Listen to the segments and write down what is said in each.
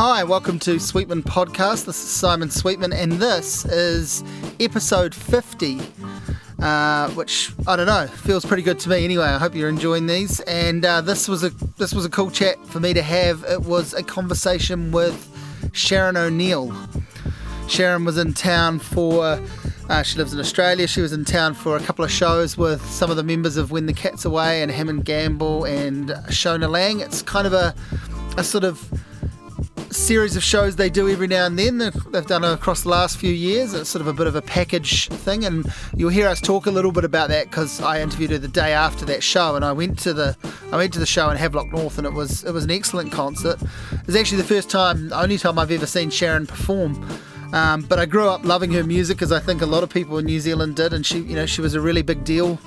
Hi, welcome to Sweetman Podcast. This is Simon Sweetman, and this is episode 50, uh, which I don't know feels pretty good to me. Anyway, I hope you're enjoying these. And uh, this was a this was a cool chat for me to have. It was a conversation with Sharon O'Neill. Sharon was in town for. Uh, she lives in Australia. She was in town for a couple of shows with some of the members of When the Cat's Away and Hammond Gamble and Shona Laing. It's kind of a, a sort of series of shows they do every now and then. They've, they've done across the last few years. It's sort of a bit of a package thing, and you'll hear us talk a little bit about that because I interviewed her the day after that show, and I went to the I went to the show in Havelock North, and it was it was an excellent concert. It was actually the first time, only time I've ever seen Sharon perform. Um, but I grew up loving her music, as I think a lot of people in New Zealand did, and she, you know, she was a really big deal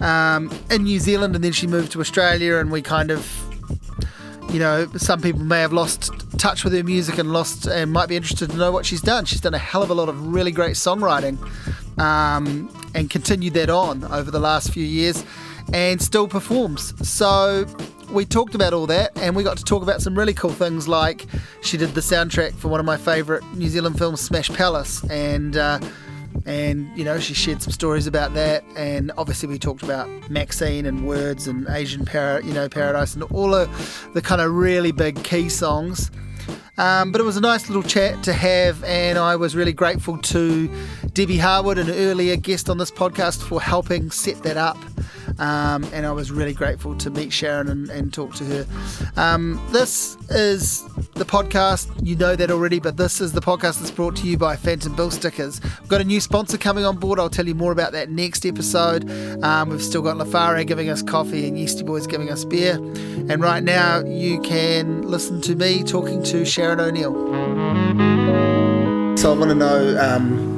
um, in New Zealand, and then she moved to Australia, and we kind of you know, some people may have lost touch with her music and lost and might be interested to know what she's done. She's done a hell of a lot of really great songwriting um, and continued that on over the last few years and still performs. So we talked about all that and we got to talk about some really cool things like she did the soundtrack for one of my favourite New Zealand films, Smash Palace, and uh, and you know she shared some stories about that. And obviously we talked about maxine and words and asian para, you know paradise and all of the kind of really big key songs. Um, but it was a nice little chat to have. And i was really grateful to debbie harwood an earlier guest on this podcast for helping set that up um, and I was really grateful to meet Sharon and, and talk to her. Um, this is the podcast. You know that already, but this is the podcast that's brought to you by Phantom Bill Stickers. We've got a new sponsor coming on board. I'll tell you more about that next episode. Um, we've still got L'affare giving us coffee and Yeastie Boys giving us beer. And right now, you can listen to me talking to Sharon O'Neill. So I want to know um,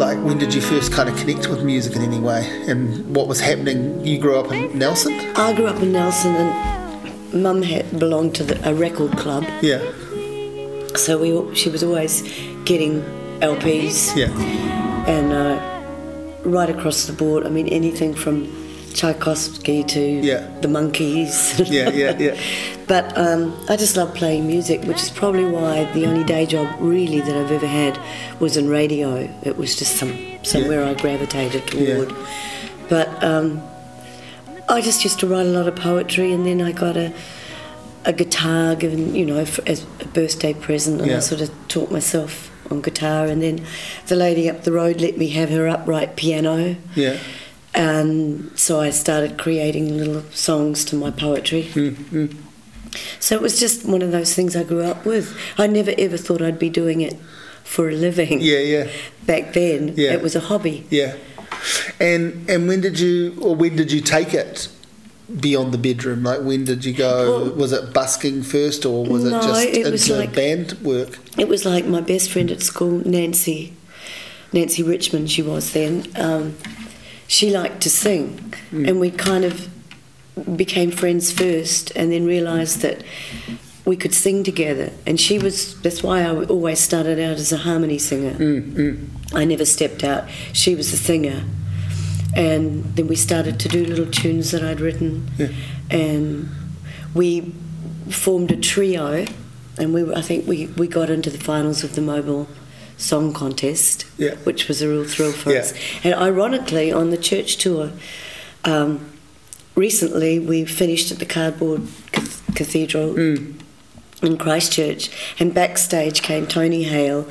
like when did you first kind of connect with music in any way? And what was happening? You grew up in nelson? I grew up in nelson and mum had belonged to the, a record club. Yeah. So we she was always getting lps yeah. And uh, right across the board i mean anything from Tchaikovsky to yeah. the Monkees. yeah, yeah, yeah. But um, I just love playing music, which is probably why the only day job really that I've ever had was in radio. It was just some somewhere yeah. I gravitated toward. Yeah. But um, I just used to write a lot of poetry, and then I got a a guitar given, you know, as a birthday present, and. I sort of taught myself on guitar, and then the lady up the road let me have her upright piano. Yeah and so I started creating little songs to my poetry. Mm-hmm. So it was just one of those things I grew up with. I never ever thought I'd be doing it for a living. Yeah, yeah. Back then, yeah. it was a hobby. Yeah. And and when did you or when did you take it beyond the bedroom? Like when did you go? Well, was it busking first or was no, it just it into was like, band work? It was like my best friend at school, Nancy, Nancy Richmond. She was then. Um, she liked to sing, mm. and we kind of became friends first, and then realised that we could sing together. And she was that's why I always started out as a harmony singer. Mm, mm. I never stepped out. She was a singer, and then we started to do little tunes that I'd written, yeah. and we formed a trio. And we, I think we, we got into the finals of the Mobil song contest, yeah. which was a real thrill for yeah. us. And ironically, on the church tour, um, recently we finished at the Cardboard Cathedral. Mm. In Christchurch, and backstage came Tony Hale,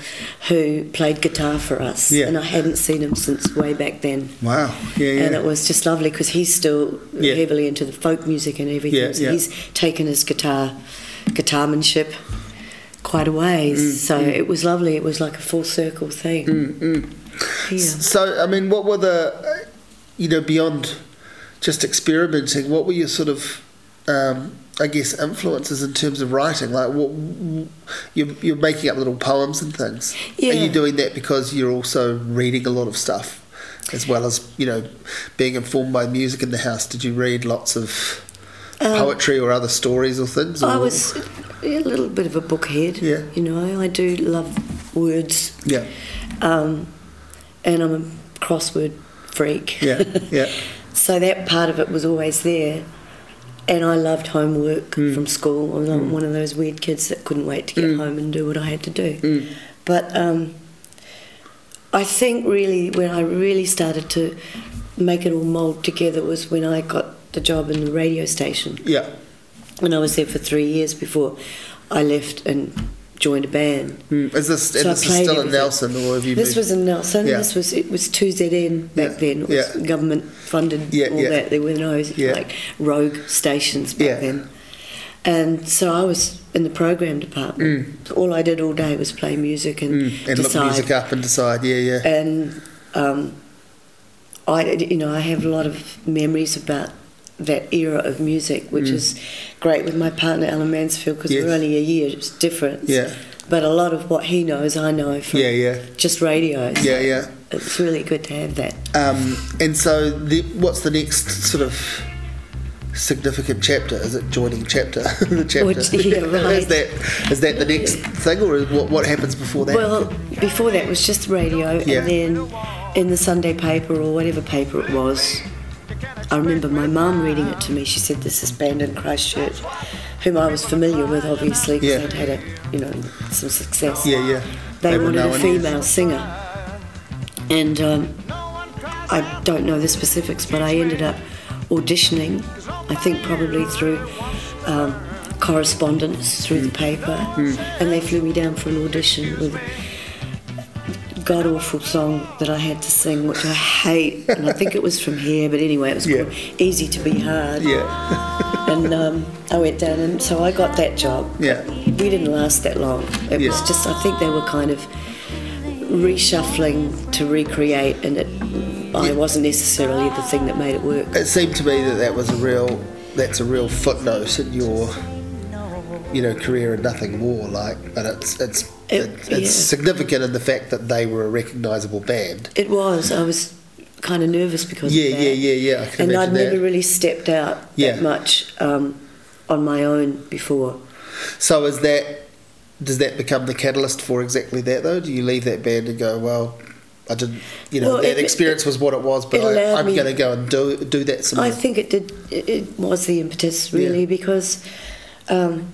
who played guitar for us, yeah. and I hadn't seen him since way back then. Wow! Yeah, yeah. And it was just lovely because he's still heavily into the folk music and everything. Yeah, so yeah. he's taken his guitar, guitarmanship quite a ways. Mm, so mm. it was lovely. It was like a full circle thing. Mm, yeah. So, I mean, what were the, you know, beyond just experimenting, what were your sort of, um, I guess, influences in terms of writing? Like, what you're, you're making up little poems and things. Yeah. Are you doing that because you're also reading a lot of stuff? As well as you know, being informed by music in the house, did you read lots of Um, poetry or other stories or things? Or? I was a little bit of a bookhead. Yeah. You know, I do love words. Yeah. Um, and I'm a crossword freak. Yeah. Yeah. so that part of it was always there. and I loved homework from school. I was one of those weird kids that couldn't wait to get home and do what I had to do. But um, I think really when I really started to make it all mould together was when I got the job in the radio station. Yeah. And I was there for three years before I left and joined a band. Mm. Is this, So and this is still in. Nelson, or have you This moved? was in Nelson. Yeah. This was it was two ZN back Yeah. then. It was Yeah. government funded. Yeah, all that. There were no like rogue stations back Yeah. then. And so I was in the program department. So all I did all day was play music and Mm. And look music up and decide. Yeah, yeah. And um, I, you know, I have a lot of memories about that era of music, which is great with my partner Alan Mansfield because Mm. Yes. we're only a year's difference. Yeah. But a lot of what he knows, I know from Yeah, yeah. just radio. So Yeah, yeah. It's really good to have that. Um, and so, the, what's the next sort of significant chapter? Is it joining Chapta? the Chapta. Yeah, right. is that is that the next thing, or is what what happens before that? Well, before that was just radio, Yeah. and then in the Sunday paper or whatever paper it was, I remember my mum reading it to me. She said, "This is band in Christchurch," whom I was familiar with, obviously, because Yeah. they'd had a, you know, some success. yeah, yeah. They, were wanted a female singer, and um, I don't know the specifics, but I ended up auditioning. I think probably through um, correspondence through the paper, Hmm. and they flew me down for an audition with god awful song that I had to sing, which I hate, and I think it was from here, but anyway, it was Yeah. called "Easy to Be Hard." Yeah, and um, I went down, and so I got that job. Yeah. we didn't last that long. It was just, I think they were kind of reshuffling to recreate, and it, I wasn't necessarily the thing that made it work. it seemed to me that that was a real that's a real footnote in your you know career and nothing more. Like, but it's it's It- it, it's yeah. significant in the fact that they were a recognisable band. It was. I was kind of nervous because Yeah, of that. yeah, yeah, yeah. And I'd that. never really stepped out Yeah. that much um, on my own before. So is that does that become the catalyst for exactly that though? Do you leave that band and go, well, I didn't, you know, Well, that it- experience was what it was, but it I, I'm going to go and do do that some I think it did. It, it was the impetus really Yeah. because, um,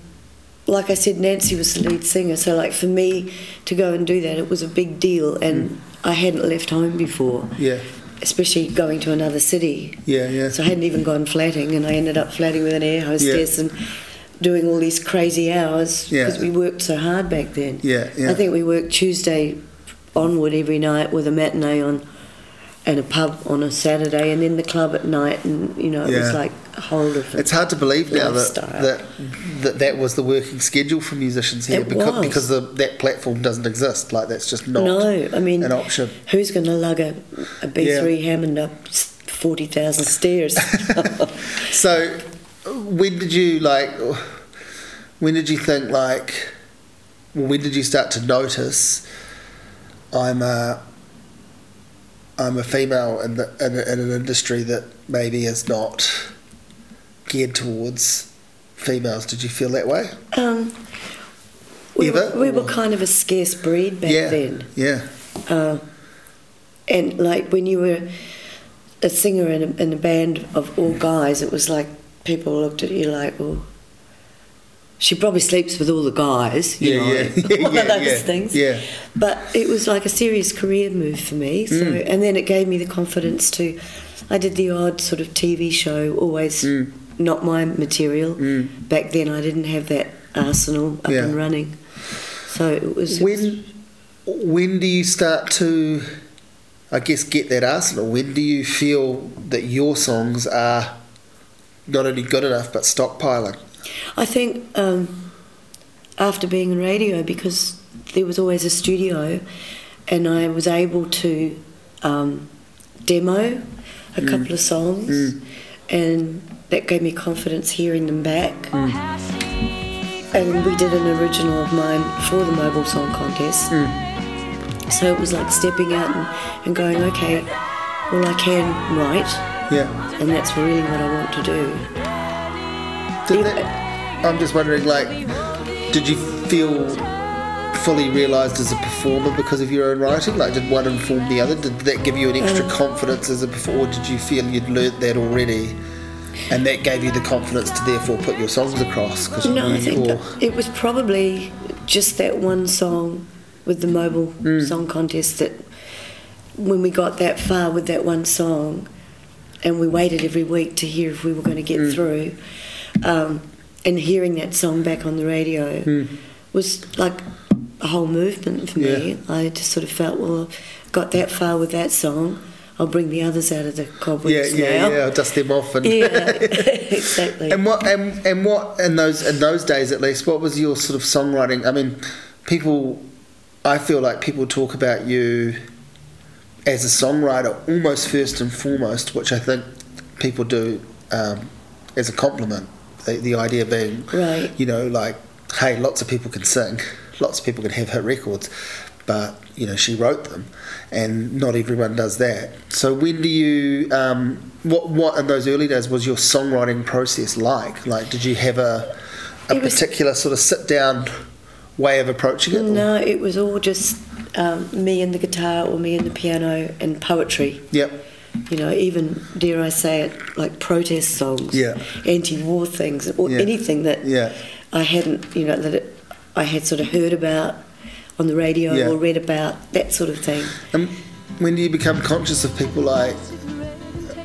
like I said, Nancy was the lead singer. So like for me to go and do that, it was a big deal, and I hadn't left home before. Mm. Yeah, Especially going to another city. yeah, yeah. So I hadn't even gone flatting, and I ended up flatting with an air hostess and doing all these crazy hours Yeah. because we worked so hard back then. Yeah, yeah. I think we worked Tuesday onward every night with a matinee on and a pub on a Saturday, and then the club at night, and you know it Yeah. was like a whole different. It's hard to believe now that, Lifestyle. that that that was the working schedule for musicians here It because was. because the, that platform doesn't exist. Like that's just not no, I mean, an option. who's going to lug a, a B3 Hammond up forty thousand stairs? So, when did you like? When did you think like? When did you start to notice? I'm a. I'm a female in, the, in, a, in an industry that maybe is not geared towards females. Did you feel that way? um, we, Ever, were, we were kind of a scarce breed back yeah, then. yeah, Uh, and like when you were a singer in a, in a band of all guys, it was like people looked at you like, well, she probably sleeps with all the guys. You Yeah, know, yeah. one Yeah, of those yeah, things. yeah. But it was like a serious career move for me. So, Mm. and then it gave me the confidence to. I did the odd sort of TV show, always Mm. Not my material. Mm. Back then, I didn't have that arsenal up Yeah. and running. So it was. When when do you start to, I guess, get that arsenal? When do you feel that your songs are not only good enough but stockpiling? I think um, after being in radio, because there was always a studio, and I was able to um, demo a couple of songs, Mm. and that gave me confidence hearing them back. Mm. And we did an original of mine for the Mobil Song Contest. Mm. So it was like stepping out and, and going, okay, well, I can write, Yeah. and that's really what I want to do. Did that, I'm just wondering, like, did you feel fully realised as a performer because of your own writing? Like, did one inform the other? Did that give you an extra Um, confidence as a performer, or did you feel you'd learnt that already? And that gave you the confidence to therefore put your songs across. Cause No, I think or- it was probably just that one song with the Mobil Mm. song contest that when we got that far with that one song and we waited every week to hear if we were going to get Mm. through um, and hearing that song back on the radio Mm. was like a whole movement for me. I just sort of felt, well, got that far with that song. I'll bring the others out of the yeah, cobwebs yeah, now. yeah. I'll dust them off and Yeah, exactly. And what and, and what in those in those days at least, what was your sort of songwriting? I mean, people I feel like people talk about you as a songwriter almost first and foremost, which I think people do um, as a compliment. The, the idea being, Right. you know, like, hey, lots of people can sing, lots of people can have hit records, but you know, she wrote them, and not everyone does that. So when do you, um, what what in those early days was your songwriting process like? Like, did you have a a It was- particular sort of sit down way of approaching it? or- No, it was all just um, me and the guitar or me and the piano and poetry. Yep. You know, even dare I say it, like protest songs, Yeah. anti-war things, or Yeah. anything that Yeah. I hadn't, you know, that it, I had sort of heard about on the radio Yeah. or read about that sort of thing. And when do you become conscious of people like,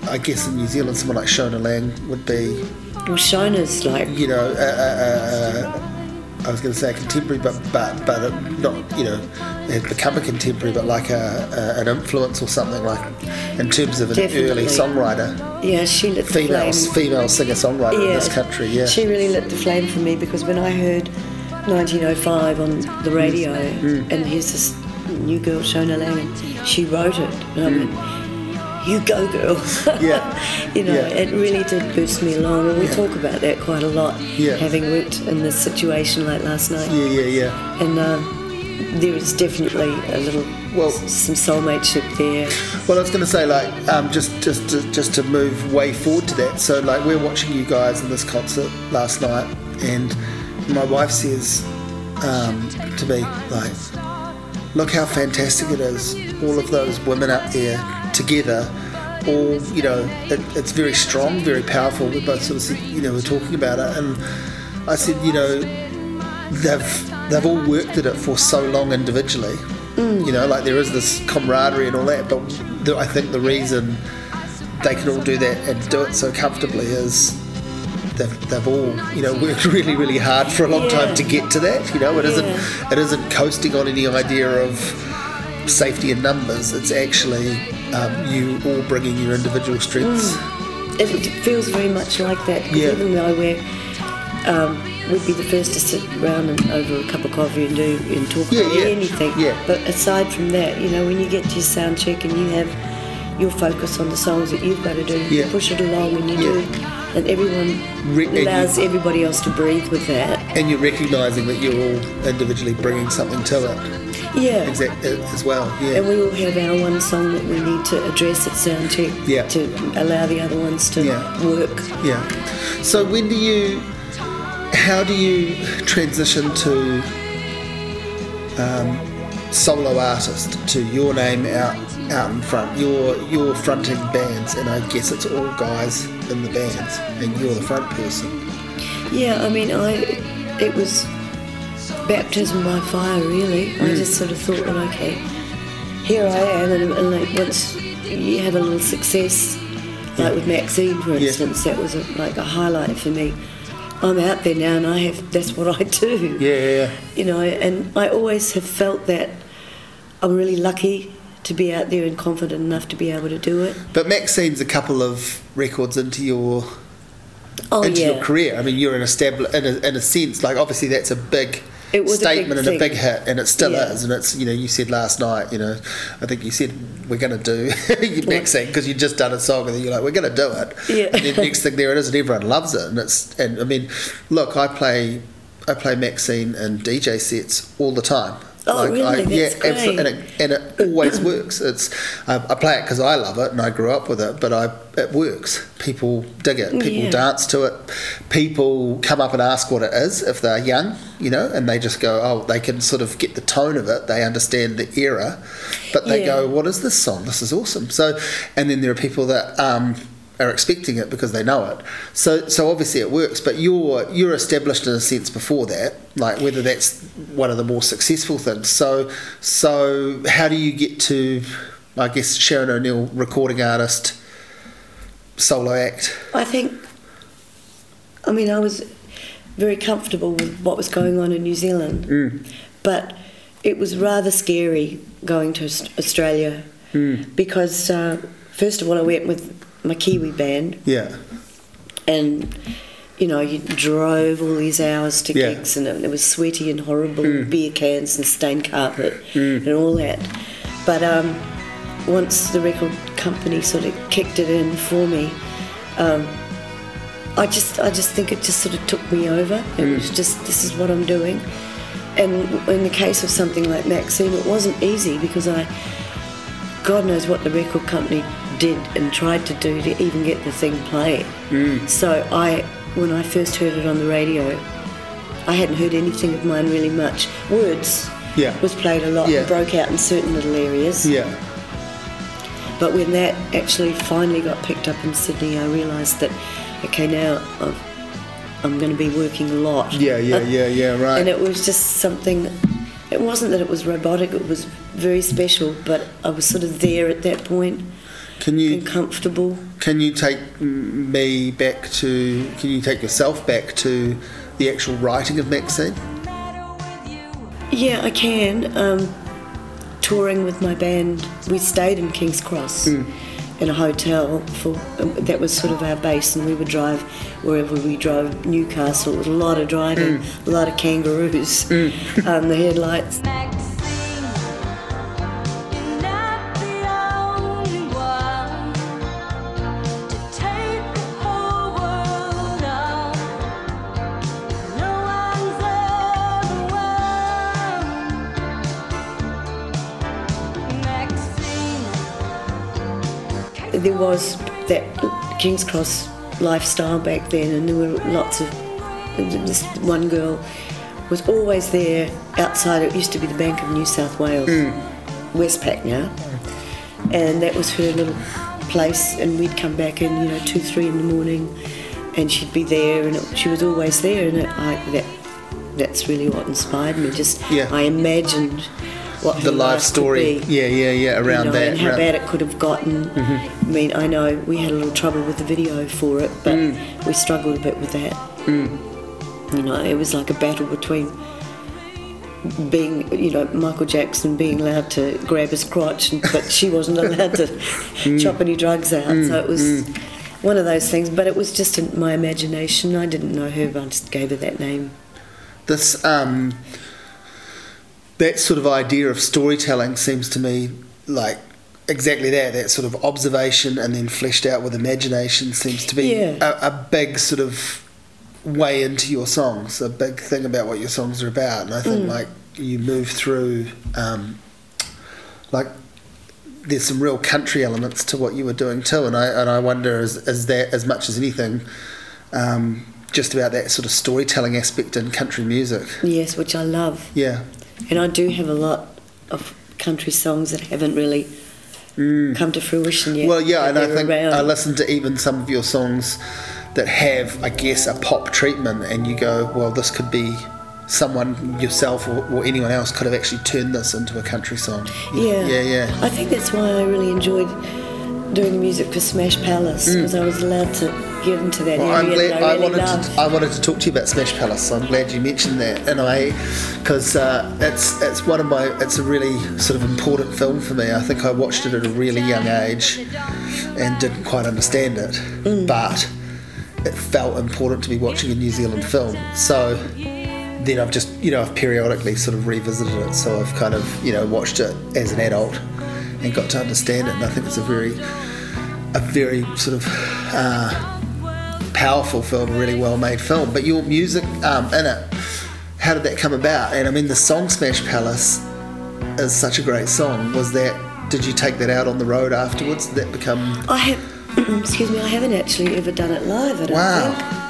I guess in New Zealand, someone like Shona Laing would be, Well, Shona's like, you know, uh, uh, uh, I was going to say a contemporary, but but but uh, not, you know, had become a contemporary, but like a, a an influence or something like, in terms of an early Definitely. songwriter, yeah, she lit the female flame. female singer songwriter in this country. Yeah. She really lit the flame for me because when I heard 1905 on the radio Mm. and here's this new girl, Shona Laing, and she wrote it. And I went, you go, girl. Yeah. you know, Yeah. it really did boost me along. And we Yeah. talk about that quite a lot, Yeah. having worked in this situation like last night. yeah, yeah, yeah. And um, there is definitely a little, Well- some soulmateship there. Well, I was going to say, like, um, just just to, just to move way forward to that. So, like, we're watching you guys in this concert last night, and my wife says um, to me, like, look how fantastic it is. All of those women up there together. All you know, it, it's very strong, very powerful. We both sort of said, you know, we're talking about it, and I said, you know, they've they've all worked at it for so long individually. You know, like there is this camaraderie and all that, but the, I think the reason they can all do that and do it so comfortably is they've, they've all you know worked really really hard for a long time to get to that. You know, it Yeah. not it isn't coasting on any idea of safety in numbers. It's actually um, you all bringing your individual strengths. It feels very much like that. Yeah. Even though we're, um, we'd be the first to sit around and over a cup of coffee and do and talk Yeah, about yeah, anything. yeah. But aside from that, you know, when you get to your sound check and you have your focus on the songs that you've got to do, Yeah. you push it along and you Yeah. do, and everyone Re- allows you- everybody else to breathe with that. And you're recognising that you're all individually bringing something to it Yeah. exact, as well. Yeah. And we all have our one song that we need to address at sound check Yeah. to allow the other ones to Yeah. work. Yeah. So when do you, how do you transition to um, solo artist to your name out out in front? You're you're fronting bands, and I guess it's all guys in the bands, and you're the front person. Yeah, I mean, I it was baptism by fire, really. Mm. I just sort of thought, well, okay, here I am, and, and like once you have a little success, like with Maxine, for Yeah. instance, that was a, like a highlight for me. I'm out there now, and I have that's what I do. Yeah, yeah, yeah. You know, and I always have felt that I'm really lucky to be out there and confident enough to be able to do it. But Maxine's a couple of records into your Oh into yeah, your career. I mean, you're an established in a, in a sense. Like obviously, that's a big It was a big statement and a big hit, and it still Yeah. is. And it's you know, you said last night, you know, I think you said we're going to do Maxine because you just done a song, and then you're like, we're going to do it. Yeah. And then next thing there it is, and everyone loves it. And it's and I mean, look, I play I play Maxine and DJ sets all the time. Oh, really? I, yeah, absolutely, and it, and it always works. It's I, I play it because I love it and I grew up with it, but I it works. People dig it. People Yeah. dance to it. People come up and ask what it is if they're young, you know, and they just go, oh, they can sort of get the tone of it. They understand the era, but they Yeah. go, what is this song? This is awesome. So, and then there are people that um, are expecting it because they know it. So so obviously it works. But you're you're established in a sense before that, like whether that's one of the more successful things. So so how do you get to, I guess Sharon O'Neill, recording artist, solo act? I think. I mean, I was very comfortable with what was going on in New Zealand, Mm. but it was rather scary going to Australia Mm. because uh, first of all I went with my Kiwi band Yeah. and you know you drove all these hours to Yeah. gigs and it, it was sweaty and horrible Mm. beer cans and stained carpet Mm. and all that but um, once the record company sort of kicked it in for me um, I just I just think it just sort of took me over it Mm. was just this is what I'm doing and in the case of something like Maxine it wasn't easy because I God knows what the record company did and tried to do to even get the thing played. Mm. So I, when I first heard it on the radio, I hadn't heard anything of mine really much. Words Yeah. was played a lot Yeah. and broke out in certain little areas. Yeah. But when that actually finally got picked up in Sydney, I realised that, okay, now I've, I'm going to be working a lot. Yeah. Yeah. Yeah. Yeah. Right. And it was just something, it wasn't that it was robotic, it was very special, but I was sort of there at that point Can you and comfortable. Can you take me back to? Can you take yourself back to the actual writing of Maxine? Yeah, I can. Um, touring with my band, we stayed in King's Cross in a hotel. For um, that was sort of our base, and we would drive wherever we drove. Newcastle, it was a lot of driving, a lot of kangaroos, um, the headlights. Was that King's Cross lifestyle back then, and there were lots of. This one girl was always there outside. It used to be the Bank of New South Wales, hmm. Westpac now, and that was her little place. And we'd come back in, you know, two, three in the morning, and she'd be there, and it, she was always there. And it, I, that that's really what inspired me. Just Yeah. I imagined what The her life could story. be Yeah. Yeah. Yeah. Around you know, that. and how around- bad it could have gotten. Mm-hmm. I mean, I know we had a little trouble with the video for it, but mm. we struggled a bit with that. Mm. You know, it was like a battle between being, you know, Michael Jackson being allowed to grab his crotch, and, but she wasn't allowed to mm. chop any drugs out. So it was one of those things. But it was just in my imagination. I didn't know her, but I just gave her that name. this um, that sort of idea of storytelling seems to me like exactly that that sort of observation and then fleshed out with imagination seems to be Yeah. a, a big sort of way into your songs a big thing about what your songs are about. And i think like you move through um, like there's some real country elements to what you were doing too. And i and i wonder is, is that as much as anything um, just about that sort of storytelling aspect in country music? Yes, which I love. yeah And I do have a lot of country songs that haven't really come to fruition yet. Mm. Well, yeah, and I think around. I listen to even some of your songs that have, I guess, a pop treatment, and you go, well, this could be someone yourself or, or anyone else could have actually turned this into a country song. Yeah. yeah, yeah. I think that's why I really enjoyed doing music for Smash Palace because I was allowed to get into that Mm. Well, I'm area glad that I I really wanted to. I wanted to talk to you about Smash Palace. So I'm glad you mentioned that, and I, because uh, it's it's one of my. It's a really sort of important film for me. I think I watched it at a really young age, and didn't quite understand it, Mm. but it felt important to be watching a New Zealand film. So then I've just you know I've periodically sort of revisited it. So I've kind of you know watched it as an adult and got to understand it. And I think it's a very a very sort of. Uh, powerful film, a really well made film. But your music um, in it, how did that come about? And I mean, the song Smash Palace is such a great song. Was that, did you take that out on the road afterwards? Did that become, I have, excuse me, I haven't actually ever done it live. I don't wow. think.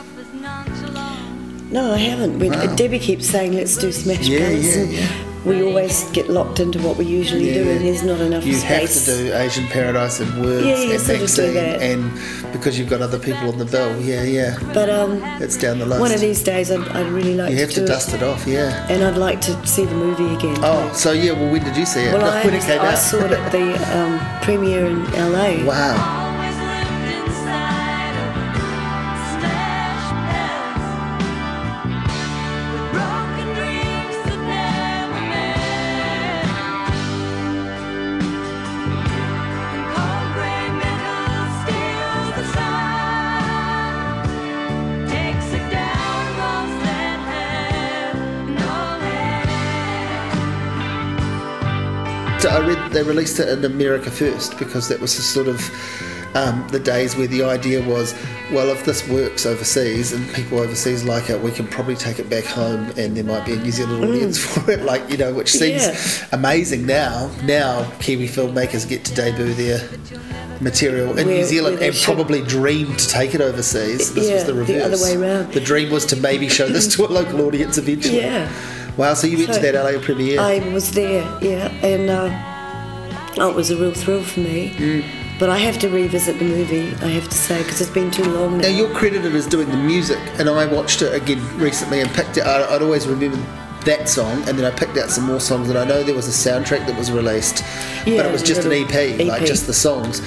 No, I haven't. Wow. Debbie keeps saying, "Let's do Smash Yeah, Palace," yeah, yeah. We always get locked into what we usually do, and there's not enough You space. have to do Asian Paradise and Words Yeah, you and sort of do that. and because you've got other people on the bill, yeah, yeah, But um, it's down the list. one of these days, I'd, I'd really like to you to have to dust it off, yeah. and I'd like to see the movie again. Oh, so yeah, well, when did you see it? well, I, when it came I out. saw it at the um, premiere in LA. Wow. They released it in America first because that was the sort of um, the days where the idea was, well, if this works overseas and people overseas like it, we can probably take it back home and there might be a New Zealand audience for it. Like you know, which seems Mm. Yeah. amazing now. Now Kiwi filmmakers get to debut their material in New Zealand and should- probably dream to take it overseas. This Yeah, was the the reverse. other way round. The dream was to maybe show this to a local audience eventually. Yeah. Wow. So you went to that LA premiere. I was there, yeah, and uh, oh, it was a real thrill for me. Mm. But I have to revisit the movie, I have to say, because it's been too long now. Now you're credited as doing the music, and I watched it again recently and picked it. I- I'd always remembered that song, and then I picked out some more songs. And I know there was a soundtrack that was released, but it was just an little EP, like just the songs.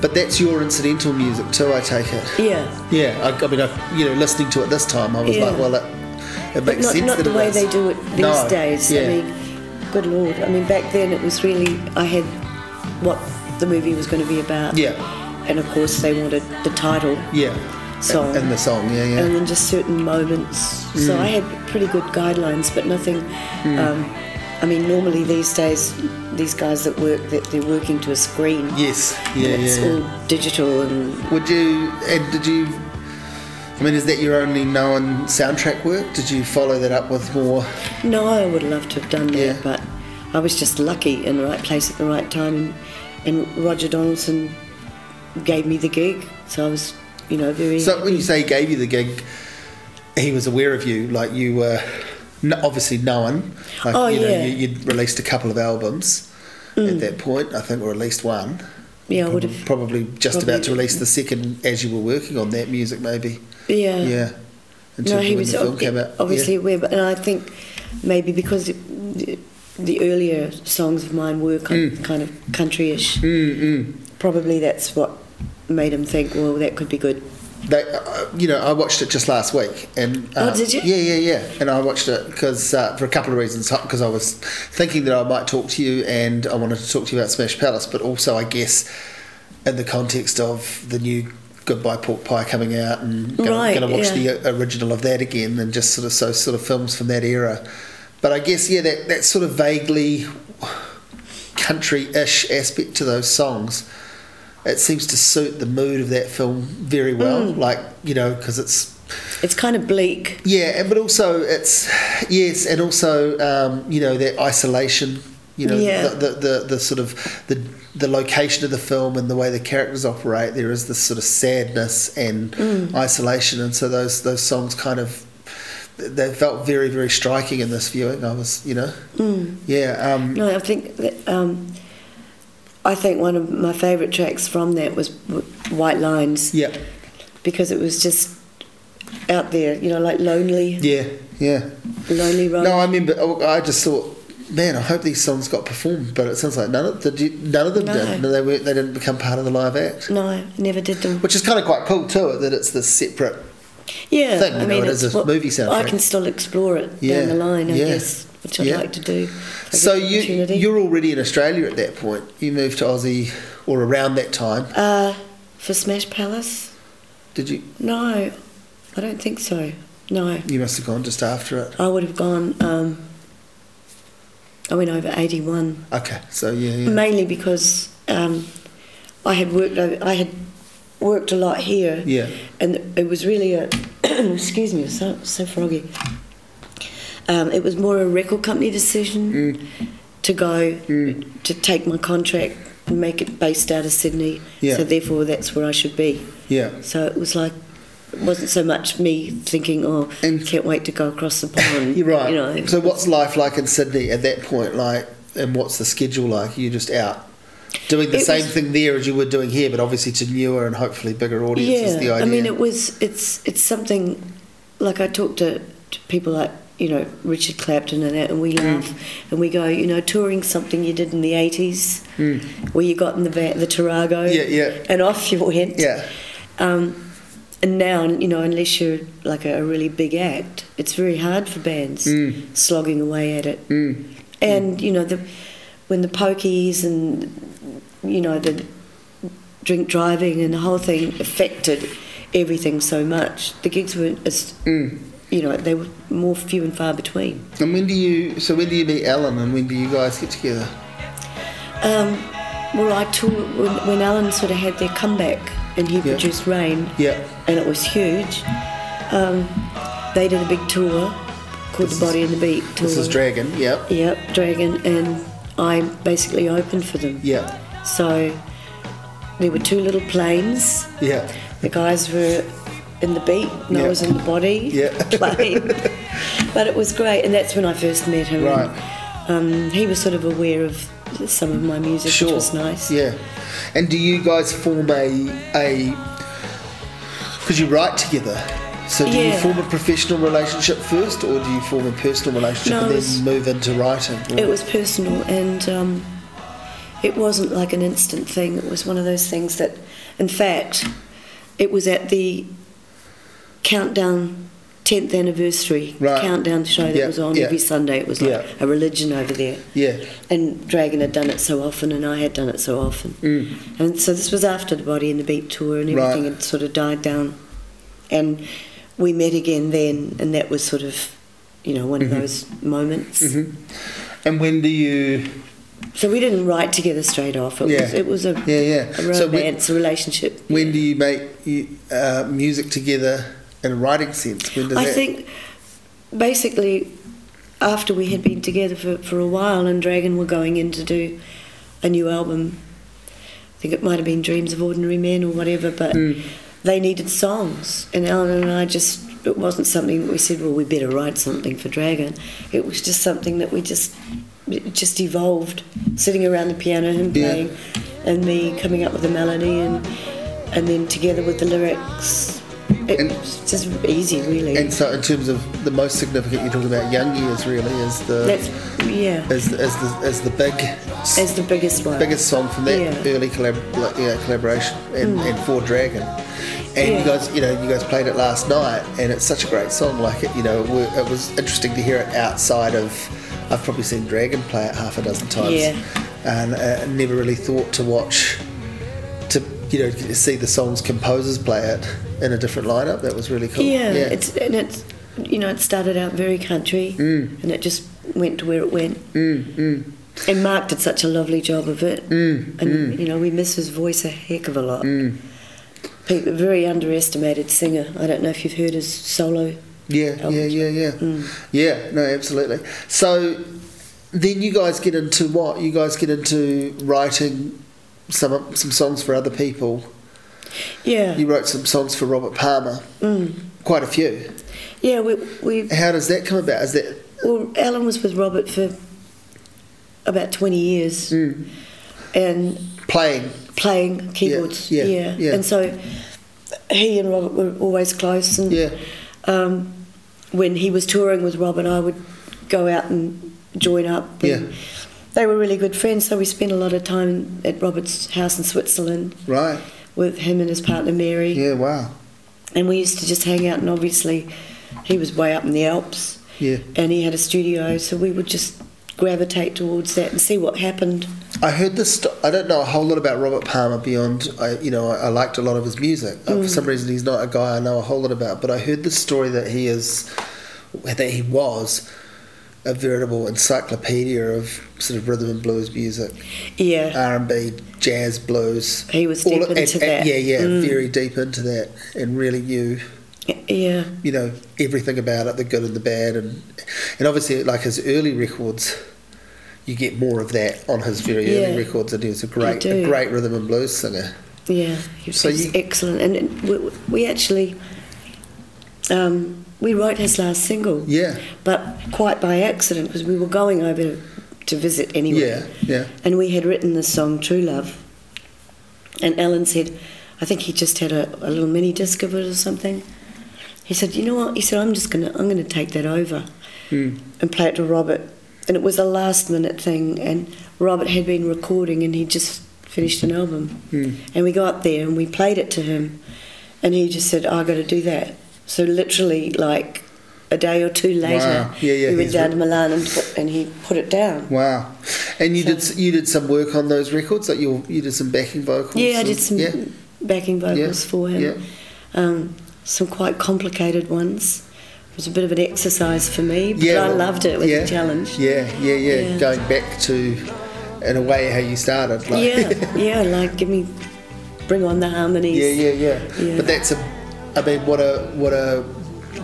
But that's your incidental music too, I take it. yeah, Yeah, I, I mean, I, you know, listening to it this time, I was Yeah. like, well, it, it makes not, sense not that the it way is. they do it these No, days. Yeah. I mean, good lord. I mean, back then it was really, I had what the movie was going to be about. Yeah. And of course, they wanted the title yeah, song. and, and the song, yeah, yeah. and then just certain moments. So Mm. I had pretty good guidelines, but nothing. Um, I mean, normally these days, these guys that work, that they're working to a screen. yes, yeah, and it's yeah. yeah. all digital and Would you, and did you, I mean, is that your only known soundtrack work? Did you follow that up with more? no, I would love to have done that, Yeah. but I was just lucky in the right place at the right time, and, and Roger Donaldson gave me the gig, so I was, you know, very. So when you say he gave you the gig, he was aware of you, like you were obviously known. Like, Oh, you know, yeah. you, you'd released a couple of albums at that point, I think, or at least one. Mm. yeah, I would have. Probably just Probably- about to release the second as you were working on that music, maybe. Yeah. Yeah. No, he was the film ob- came out. obviously Yeah. aware, but and I think maybe because the, the earlier songs of mine were kind, Mm. kind of countryish, probably that's what made him think, well, that could be good. They, uh, you know, I watched it just last week, and Oh, uh, did you? Yeah, yeah, yeah. And I watched it because uh, for a couple of reasons. Because I was thinking that I might talk to you, and I wanted to talk to you about Smash Palace, but also, I guess, in the context of the new Goodbye Pork Pie coming out, and going Right, to watch yeah. the original of that again, and just sort of so sort of films from that era. But I guess, yeah, that that sort of vaguely country-ish aspect to those songs it seems to suit the mood of that film very well. Mm. Like you know, because it's It's kind of bleak. yeah, and but also it's yes, and also um, you know that isolation. You know, Yeah. the, the, the the sort of the the location of the film and the way the characters operate. There is this sort of sadness and Mm. isolation, and so those those songs kind of they felt very very striking in this viewing. I was you know yeah um, No, I think that, um, I think one of my favourite tracks from that was White Lines yeah because it was just out there, you know, like lonely, yeah yeah. lonely road. No, I remember. oh, I just thought, man, I hope these songs got performed, but it sounds like none of you, none of them No. did. No, they weren't. They didn't become part of the live act, no, never did them. which is kind of quite cool too. That it's this separate. Yeah, thing, I know, mean, is it's a what- movie soundtrack. I can still explore it Yeah, down the line, I yeah, guess, which I'd yeah. like to do. if I get So you, you're already in Australia at that point. You moved to Aussie or around that time. uh, for Smash Palace? Did you? No, I don't think so. No, You must have gone just after it. I would have gone. Um, I went over eighty-one. Okay, so yeah, yeah. mainly because um, I had worked over, I had worked a lot here, Yeah. and it was really a excuse me, so so froggy. Um, it was more a record company decision Mm. to go to take my contract and make it based out of Sydney. Yeah. So therefore, that's where I should be. Yeah. So it was like it wasn't so much me thinking, oh, And- can't wait to go across the pond. You're right. You know. So what's life like in Sydney at that point like, and what's the schedule like? You're just out doing the It same was- thing there as you were doing here, but obviously to newer and hopefully bigger audiences. yeah, the idea. I mean, it was it's it's something like I talked to, to people like you know Richard Clapton and that, and we laugh and we go, you know, touring something you did in the eighties, where you got in the va- the Tarago. Yeah, yeah. and off you went. Yeah. Um, and now, you know, unless you're like a, a really big act, it's very hard for bands Mm. slogging away at it. Mm. And you know, the when the pokies and you know the drink driving and the whole thing affected everything so much, the gigs were as Mm. you know they were more few and far between. And when do you? So when do you meet Alan, and when do you guys get together? Um, well, I toured when, when Alan sort of had their comeback and he produced Rain. Yeah. and it was huge. Um, they did a big tour called This the Body is- and the Beat tour. This is Dragon. Yep. Yep, Dragon, and I basically opened for them. Yeah. So there were two little planes. Yeah. The guys were in the beat, and Yeah. I was in the body Yeah. playing. but it was great, and that's when I first met him. Right. And, um, he was sort of aware of some of my music, Sure. which was nice. Yeah. And do you guys form a a? Because you write together. So do you form a professional relationship first, or do you form a personal relationship No, and then was- move into writing? Or- It was personal, and um, it wasn't like an instant thing. It was one of those things that, in fact, it was at the countdown 10th anniversary Right. countdown show that Yeah, was on yeah. every Sunday. It was like Yeah. a religion over there. Yeah. And Dragon had done it so often, and I had done it so often. Mm. And so this was after the Body and the Beat tour, and everything Right. had sort of died down. And we met again then, and that was sort of, you know, one Mm-hmm. of those moments. And when do you? So we didn't write together straight off. It Yeah. was it was a, Yeah, yeah. a So when- romance, a relationship. When do you make uh, music together in a writing sense? When does I that? think basically after we had been together for, for a while and Dragon were going in to do a new album. I think it might have been Dreams of Ordinary Men or whatever, but Mm. they needed songs. And Alan and I just, it wasn't something that we said, well, we better write something for Dragon. It was just something that we just, just evolved, sitting around the piano, him Yeah. playing, and me coming up with the melody, and and then together with the lyrics. It's just easy, really. And so, in terms of the most significant, you're talking about young years, really, is the That's yeah, is, is the is the big as the biggest one. biggest song from that Yeah. Mm. early collab, like, you know, collaboration and, and for Dragon. And you guys, you know, you guys played it last night, and it's such a great song. Like it, you know, it was interesting to hear it outside of. I've probably seen Dragon play it half a dozen times, Yeah. and uh, never really thought to watch, to you know, see the song's composers play it in a different lineup. That was really cool. Yeah, it's and it's you know it started out very country, Mm. and it just went to where it went. And Marc did such a lovely job of it, Mm, and you know we miss his voice a heck of a lot. People, very underestimated singer. I don't know if you've heard his solo. Yeah, yeah, yeah, yeah. Mm. Yeah, no, absolutely. So then you guys get into what? You guys get into writing some some songs for other people. Yeah, You wrote some songs for Robert Palmer. Mm. Quite a few. yeah. We we How does that come about? Is that well, Alan was with Robert for about twenty years, Mm. and playing? playing keyboards. yeah, yeah. And so he and Robert were always close. And Yeah. um, when he was touring with Robert, I would go out and join up. and Yeah. They were really good friends, so we spent a lot of time at Robert's house in Switzerland Right. with him and his partner Mary. Yeah. Wow. And we used to just hang out, and obviously he was way up in the Alps Yeah. and he had a studio, so we would just gravitate towards that and see what happened. I heard this. St- I don't know a whole lot about Robert Palmer beyond. I, you know, I, I liked a lot of his music. Uh, for some reason, he's not a guy I know a whole lot about. But I heard the story that he is, that he was, a veritable encyclopedia of sort of rhythm and blues music, Yeah, R and B, jazz, blues. He was deep and- into and- that. Yeah, yeah, Mm. very deep into that, and really knew yeah, you know everything about it, the good and the bad, and and obviously like his early records, you get more of that on his very Yeah. early records, and he was a great, a great rhythm and blues singer. yeah. He was So you- excellent, and we, we actually um, we wrote his last single. Yeah. But quite by accident because we were going over to, to visit anyway. Yeah, yeah. And we had written the song True Love. And Alan said, I think he just had a, a little mini disc of it or something. He said, you know what? He said, I'm just gonna I'm gonna take that over Hmm. and play it to Robert. And it was a last minute thing and Robert had been recording and he just finished an album. Hmm. And we got there and we played it to him and he just said, oh, I gotta do that. So literally like a day or two later Wow. Yeah, yeah, we went down re- to Milan and put, and he put it down. Wow. And you So- did you did some work on those records, like you you did some backing vocals. Yeah, I did some Yeah. backing vocals Yeah, for him. yeah. Um, some quite complicated ones. It was a bit of an exercise for me, but Yeah, I loved it. It was yeah, a challenge. Yeah, yeah, yeah, Yeah. Going back to, in a way, how you started. Like, yeah, yeah, like give me, bring on the harmonies. yeah, yeah, yeah, Yeah. But that's a, I mean, what a what a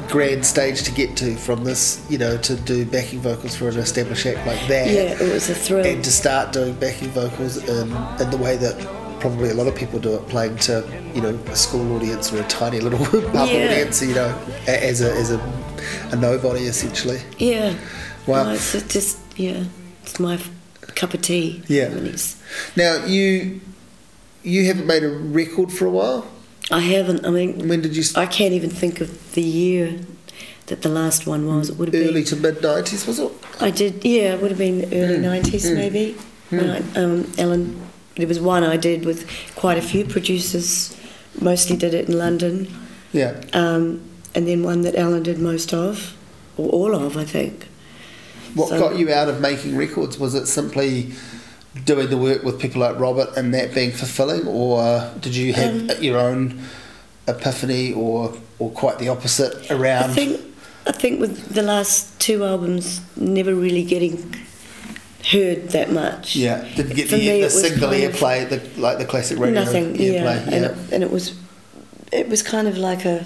grand stage to get to from this, you know, to do backing vocals for an established act like that. Yeah, it was a thrill. and to start doing backing vocals in, in the way that probably a lot of people do it, playing to you know a school audience or a tiny little pub Yeah. audience, you know, as a as a, a nobody essentially. yeah. Wow. No, it's just yeah, it's my cup of tea. Yeah. Now you you haven't made a record for a while. I haven't. I mean, When did you? I can't even think of the year that the last one was. It would have early been. to mid nineties, was it? I did, yeah, it would have been early mm. 90s mm. maybe. Mm. When I, um, Ellen, there was one I did with quite a few producers, mostly did it in London, Yeah. um, and then one that Alan did most of, or all of, I think. What So- got you out of making records? Was it simply doing the work with people like Robert and that being fulfilling, or did you have Um, your own epiphany, or or quite the opposite around? I think, I think with the last two albums never really getting heard that much. yeah, didn't get For the, me, the single kind of- airplay, the like the classic radio Nothing, airplay. yeah. Yeah, And, it, and it was, it was kind of like a.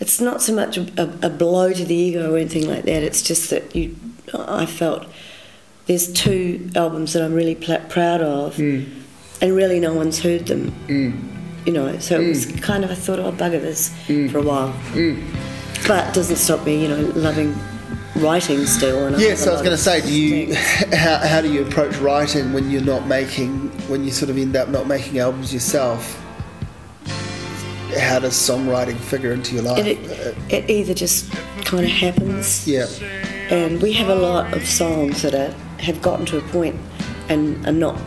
It's not so much a, a, blow to the ego or anything like that. It's just that you, I felt, there's two albums that I'm really pl- proud of, Mm. and really no one's heard them. Mm. You know, so it was kind of I thought, oh bugger this Mm. for a while, but it doesn't stop me, you know, loving writing still. And Yes, have I was going to say, do you how, how do you approach writing when you're not making when you sort of end up not making albums yourself? How does songwriting figure into your life? And it, it either just kind of happens. yeah, And we have a lot of songs that are, have gotten to a point and are not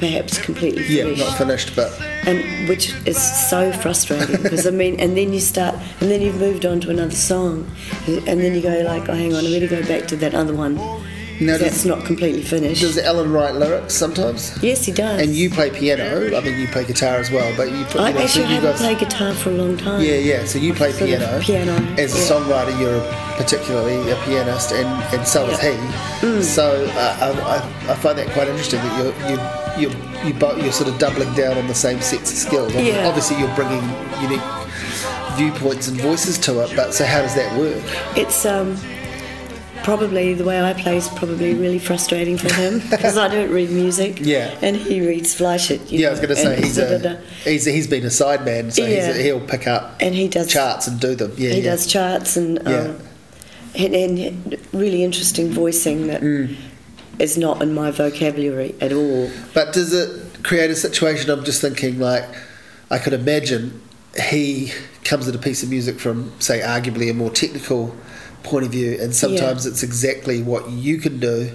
perhaps completely finished. yeah, not finished, but and which is so frustrating because I mean, and then you start, and then you've moved on to another song, and then you go like, oh, hang on, I better go back to that other one. Now, That's does- not completely finished. does Alan write lyrics sometimes? yes, he does. And you play piano. I mean, you play guitar as well, but you. Put, I you know, actually you haven't guys- played guitar for a long time. Yeah, yeah. So you play piano. piano, As a songwriter, you're particularly a pianist, and, and so is he. Mm. So uh, I, I, I find that quite interesting that you're you you you you're sort of doubling down on the same sets of skills. Yeah. Obviously, you're bringing unique viewpoints and voices to it, but so how does that work? It's um, probably the way I play is probably really frustrating for him because I don't read music. Yeah. And he reads flash it. you Yeah, I was going to say he's a he's he's been a sideman, so Yeah. he's a, he'll pick up and he does charts and do them. Yeah, he yeah. does charts and um, Yeah. and, and really interesting voicing that is Mm. not in my vocabulary at all. But does it create a situation? I'm just thinking, like, I could imagine he comes at a piece of music from, say, arguably a more technical point of view, and sometimes it's exactly what you can do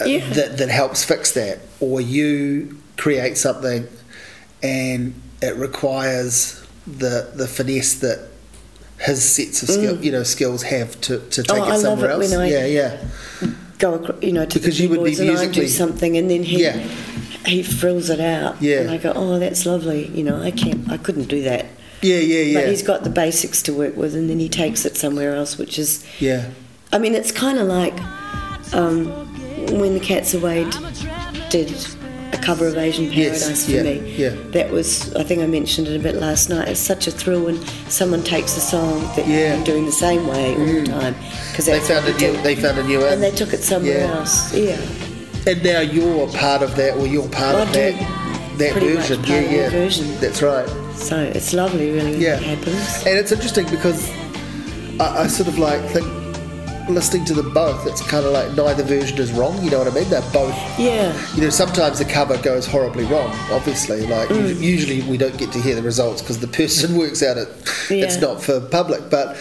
uh, Yeah. that, that helps fix that, or you create something and it requires the the finesse that his sets of skill, you know, skills have to, to take Mm. Oh, it somewhere it else. I- yeah, yeah. Go acro- you know to Because the you would be keyboards and I do something and then he Yeah. he frills it out. Yeah. And I go, oh, that's lovely. You know, I can't, I couldn't do that. Yeah, yeah, yeah. But he's got the basics to work with, and then he takes it somewhere else, which is yeah. I mean, it's kind of like um, when the Cats Away did cover of Asian Yes, Paradise for yeah, me. yeah. That was, I think I mentioned it a bit last night. It's such a thrill when someone takes a song that Yeah. you've been doing the same way all the mm. time. Because They found a new. They found a new. and they took it somewhere Yeah. else. Yeah. And now you're part of that, or you're part I of that that version. yeah, yeah. version. That's right. So it's lovely, really, when Yeah. it happens. And it's interesting because I, I sort of like think listening to them both, it's kind of like neither version is wrong. You know what I mean? They're both. Yeah. You know, sometimes the cover goes horribly wrong. Obviously, like Mm. usually we don't get to hear the results because the person works out it. It's not for public, but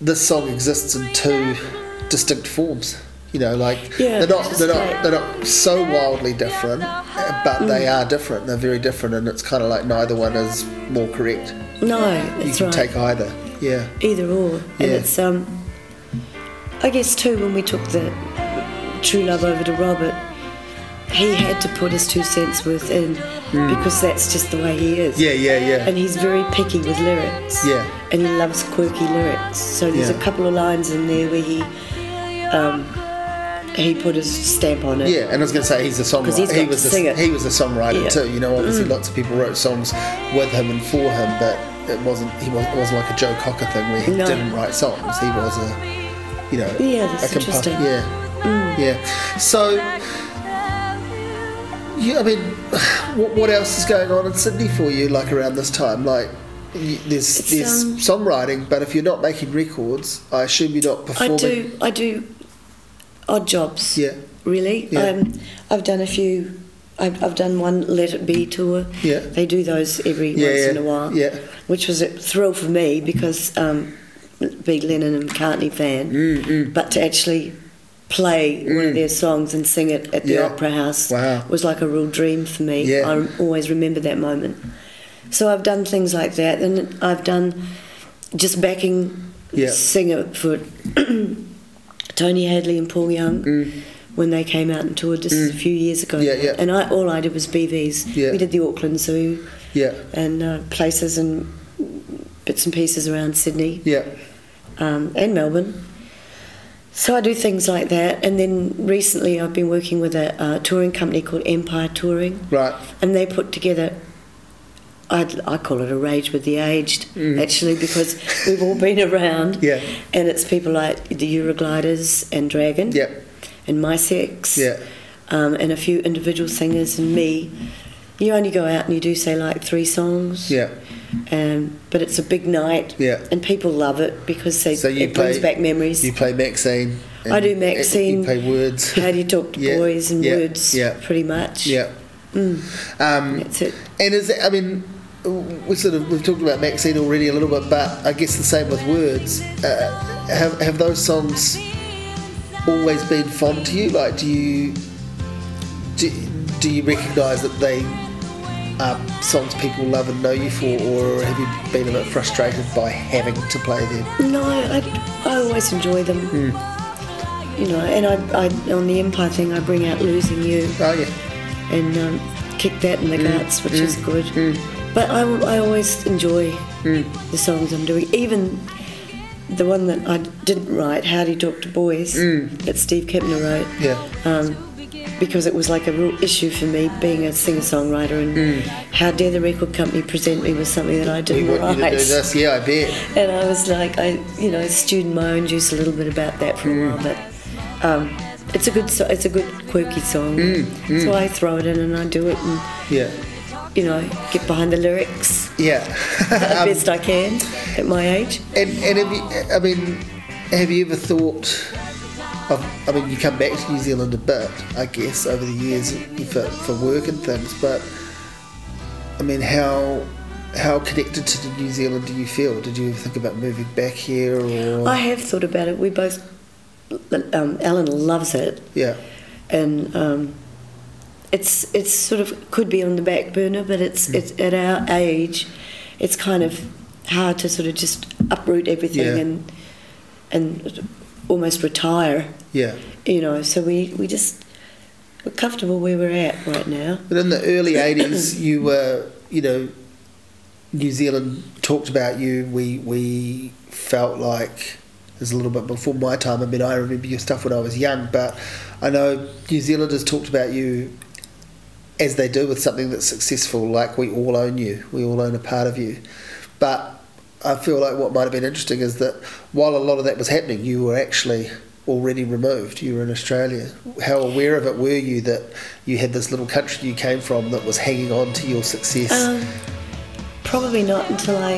this song exists in two distinct forms. You know, like Yeah, they're not they're not. Mm. they're not so wildly different, but they are different. They're very different, and it's kind of like neither one is more correct. No, You can right. take either. Yeah. Either or. And Yeah. it's, um, I guess too, when we took the True Love over to Robert, he had to put his two cents worth in because that's just the way he is. Mm. Yeah, yeah, yeah. And he's very picky with lyrics. Yeah. And he loves quirky lyrics. So there's Yeah. a couple of lines in there where he um, he put his stamp on it. Yeah, and I was going to say he's a songwriter. He was a, he was a songwriter Yeah. Mm. too. You know, obviously lots of people wrote songs with him and for him, but it wasn't. He wasn't, it wasn't like a Joe Cocker thing where he No. didn't write songs. He was a, you know, Yeah, that's interesting. Mm. Yeah, yeah. So, yeah, I mean, what, what else is going on in Sydney for you? Like around this time, like. There's It's, there's um, songwriting, but if you're not making records, I assume you're not performing. I do I do odd jobs. Yeah, Really? Yeah. Um, I've done a few. I've, I've done one Let It Be tour. Yeah. They do those every Yeah, once yeah, in a while. yeah. Which was a thrill for me because um, big Lennon and McCartney fan. Mm, But to actually play one of their songs and sing it at the Yeah. Opera House Wow. was like a real dream for me. Yeah. I always remember that moment. So I've done things like that, and I've done just backing Yeah. singer for Tony Hadley and Paul Young when they came out and toured just a few years ago. Mm. Yeah, yeah. And I all I did was BVs. Yeah. We did the Auckland Zoo yeah, and uh, places and bits and pieces around Sydney yeah, um, and Melbourne. So I do things like that, and then recently I've been working with a, uh touring company called Empire Touring, right. and they put together. I'd, I call it a rage with the aged, actually, because we've all been around, Mm. Yeah. and it's people like the Eurogliders and Dragon, Yeah. and Mi-Sex, Yeah. um, and a few individual singers and me. You only go out and you do say like three songs, Yeah. Um, but it's a big night, Yeah. and people love it because they, So it brings back memories. You play Maxine. I do Maxine. You play words. How do you talk to Yeah, boys and yeah, words? yeah. pretty much. Yeah. Um, That's it. and is it, I mean, we sort of we've talked about Maxine already a little bit, but I guess the same with words. Uh, have have those songs always been fond to you? Like, do you do, do you recognise that they are songs people love and know you for, or have you been a bit frustrated by having to play them? No, I, I always enjoy them. Hmm. You know, and I, I on the Empire thing, I bring out losing you Oh yeah, and um, kick that in the Hmm. guts, which is good. But I, I always enjoy Hmm. the songs I'm doing, even the one that I didn't write, "How Do You Talk to Boys," that Steve Kipner wrote. Hmm. yeah, um, because it was like a real issue for me being a singer-songwriter and how dare the record company present me with something that I didn't want write. you to do this. Yeah, I bet. And I was like, I, you know, stewed in my own juice a little bit about that for a while, but um, it's a good, so- it's a good quirky song. So I throw it in and I do it, and Yeah, you know, get behind the lyrics yeah. the Um, best I can at my age. And, and have you, I mean, have you ever thought I mean, you come back to New Zealand a bit, I guess, over the years for, for work and things, but I mean, how how connected to New Zealand do you feel? Did you ever think about moving back here or? I have thought about it. We both, um, Alan loves it. yeah, and um, it's it's sort of could be on the back burner, but it's it's at our age, it's kind of hard to sort of just uproot everything Yeah. and and almost retire, yeah. you know. So we we just we're comfortable where we're at right now. But in the early 80s, you were, you know, New Zealand talked about you. We we felt like it was a little bit before my time. I mean, I remember your stuff when I was young, but I know New Zealanders talked about you as they do with something that's successful, like we all own you, we all own a part of you. But I feel like what might have been interesting is that while a lot of that was happening, you were actually already removed. You were in Australia. How aware of it were you that you had this little country you came from that was hanging on to your success? Um, Probably not until I.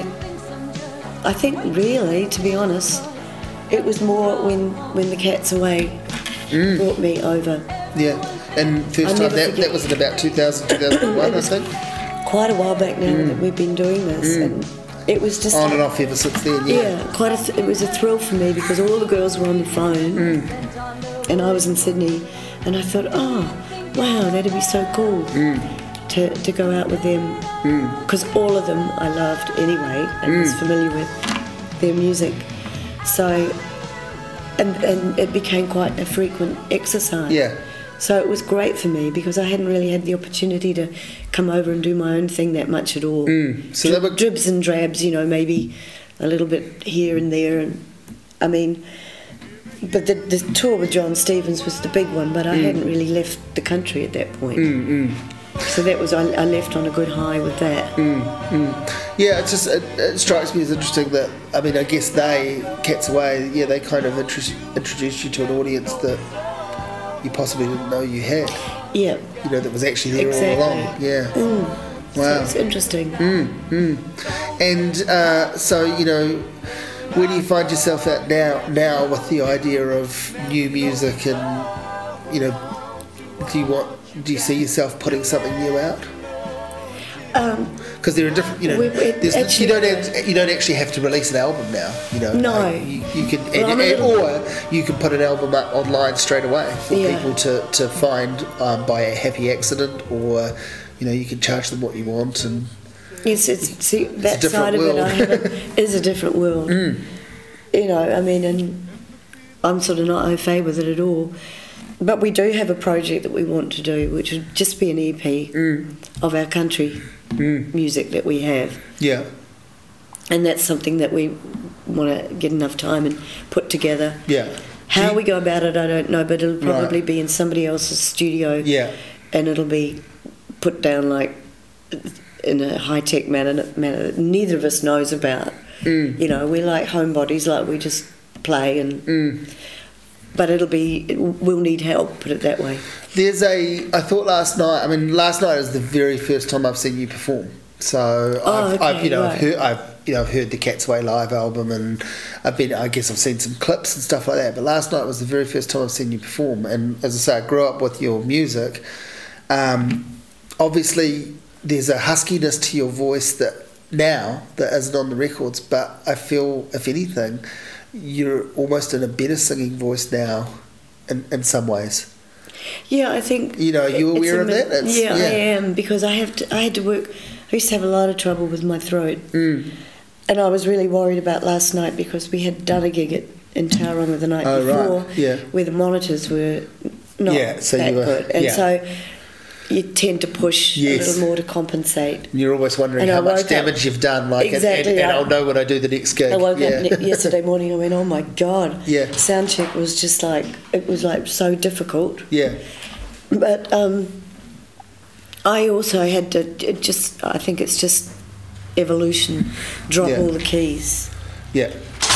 I think really, to be honest, it was more when when the cat's away Mm. brought me over. Yeah. And first time that, that was in about 2000, 2001, I think. Quite a while back now Mm. that we've been doing this, and it was just On and off ever since then. Yeah. Yeah, quite a th- it was a thrill for me because all the girls were on the phone, Mm. and I was in Sydney, and I thought, oh, wow, that'd be so cool Mm. to, to go out with them because all of them I loved anyway and was Mm. familiar with their music, so and and it became quite a frequent exercise. Yeah. So it was great for me because I hadn't really had the opportunity to come over and do my own thing that much at all. Mm. So they were- dribs and drabs, you know, maybe a little bit here and there, and I mean, but the, the tour with John Stevens was the big one. But I Mm. hadn't really left the country at that point. So that was I, I left on a good high with that. Yeah, it's just it, it strikes me as interesting that I mean I guess they Cats Away yeah they kind of intro- introduced you to an audience that you possibly didn't know you had. Yeah, you know that was actually there Exactly. all along. Yeah. Mm. So wow. it's interesting. Mm, mm. and uh, so you know where do you find yourself at now now with the idea of new music and you know do you want do you see yourself putting something new out Um, because there are different, you know, We- actually- you don't you don't actually have to release an album now, you know. No. Uh, you, you can, Well, and, and- or you can put an album up online straight away for Yeah. people to to find um, by a happy accident, or you know, you can charge them what you want, and Yes, it's see that side of it. I is a different world. You know, I mean, and I'm sort of not au fait with it at all. But we do have a project that we want to do, which would just be an EP of our country music that we have, yeah, and that's something that we want to get enough time and put together. yeah, How Do we go about it, I don't know, but it'll probably Right. be in somebody else's studio. yeah, and it'll be put down like in a high tech manner, manner that neither of us knows about. Mm. You know, we're like homebodies, like we just play, and Mm. But it'll be we'll need help. Put it that way. There's a. I thought last night. I mean, last night is the very first time I've seen you perform. So Oh, I've, okay, I've you know, I've heard, I've you know, I've heard the Cat's Away live album, and I've been. I guess I've seen some clips and stuff like that. But last night was the very first time I've seen you perform. And as I say, I grew up with your music. Um, obviously, there's a huskiness to your voice that now that isn't on the records. But I feel, if anything, you're almost in a better singing voice now, in, in some ways. Yeah, I think. You know, you're aware of that? It's- yeah, I am because I have to. I had to work. I used to have a lot of trouble with my throat, Mm. and I was really worried about last night because we had done a gig at, in Tauranga the night Oh, right, before, yeah. where the monitors were not Yeah, so that you were- good, and yeah. so you tend to push Yes. a little more to compensate. You're always wondering And how much woke up- damage you've done, like, Exactly, and, and I- I'll know when I do the next gig. I woke yeah. up yesterday morning. I went, "Oh my god!" Yeah. Sound check was just like it was like so difficult. yeah, But um, I also had to it just. I think it's just evolution. Drop Yeah. all the keys. yeah,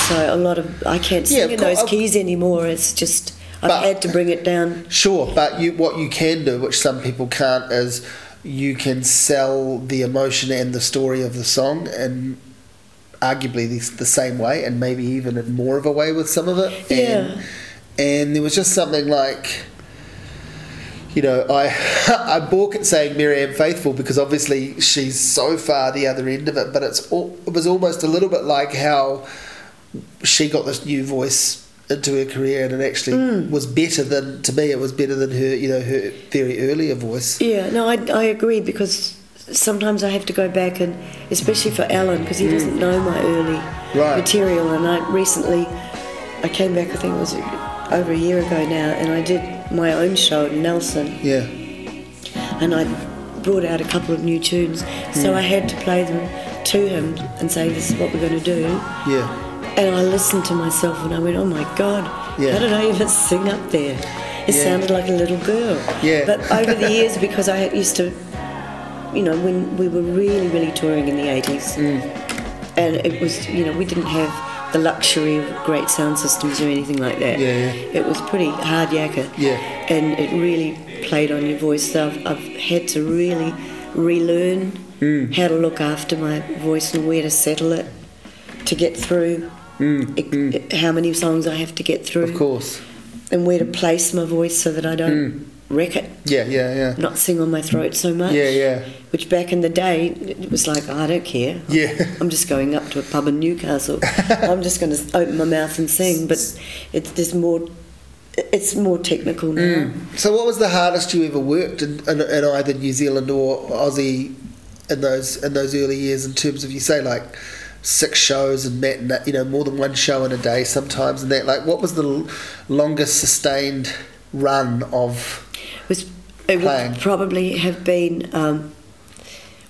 So a lot of I can't Yeah, in those keys anymore. It's just I've But- had to bring it down. sure. But you, what you can do, which some people can't, is you can sell the emotion and the story of the song, and arguably the, the same way, and maybe even in more of a way with some of it. And, Yeah. and there was just something like. You know, I I balk at saying Marianne Faithfull because obviously she's so far the other end of it, but it's all, it was almost a little bit like how she got this new voice into her career and it actually Mm. was better than to me it was better than her you know her very earlier voice Yeah, no, I, I agree because sometimes I have to go back and, especially for Alan, because he doesn't know my early Mm. Right. material. And I recently, I came back, I think it was over a year ago now, and I did my own show in Nelson, yeah and I brought out a couple of new tunes. So Mm. I had to play them to him and say, "This is what we're going to do." yeah And I listened to myself, and I went, "Oh my God, Yeah. how did I even sing up there?" It Yeah. sounded like a little girl. Yeah. But over the years, because I used to, you know, when we were really, really touring in the 80s, Mm. and it was, you know, we didn't have the luxury of great sound systems or anything like that. Yeah, yeah. It was pretty hard yakka. Yeah. And it really played on your voice. So I've, I've had to really relearn and how to look after my voice and where to settle it to get through. Mm, mm. It- how many songs I have to get through, Of course. and where to place my voice so that I don't mm. wreck it, Yeah, yeah, yeah. not sing on my throat so much. Yeah, yeah. Which back in the day, it was like, oh, I don't care. Yeah. I'm just going up to a pub in Newcastle. I'm just going to open my mouth and sing. But it's there's more. It's more technical now. So, what was the hardest you ever worked in, in, in either New Zealand or Aussie in those in those early years? In terms of you say like six shows and matinee, you know, more than one show in a day sometimes, and that like what was the l- longest sustained run of? It was it Playing. would probably have been um,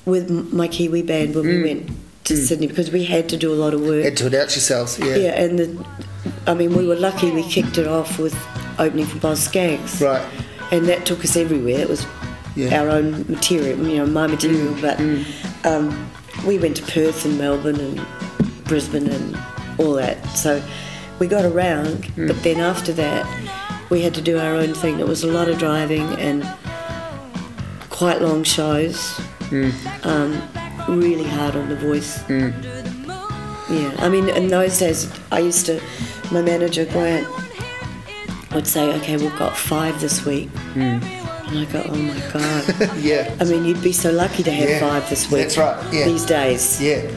with my Kiwi band when we went to Sydney because we had to do a lot of work. Had to announce yourselves, yeah. yeah, and the, I mean, we were lucky. We kicked it off with opening for Boz Skaggs. Right. and that took us everywhere. It was Yeah. Mm. our own material, you know, my material. But um, we went to Perth and Melbourne and Brisbane and all that. So we got around. Mm. But then after that, we had to do our own thing. It was a lot of driving and quite long shows. Mm. Um, really hard on the voice. Yeah, I mean, in those days, I used to, my manager Grant would say, "Okay, we've got five this week," and I go, "Oh my god!" yeah. I mean, you'd be so lucky to have Yeah, five this week. that's right, yeah. These days. Yeah,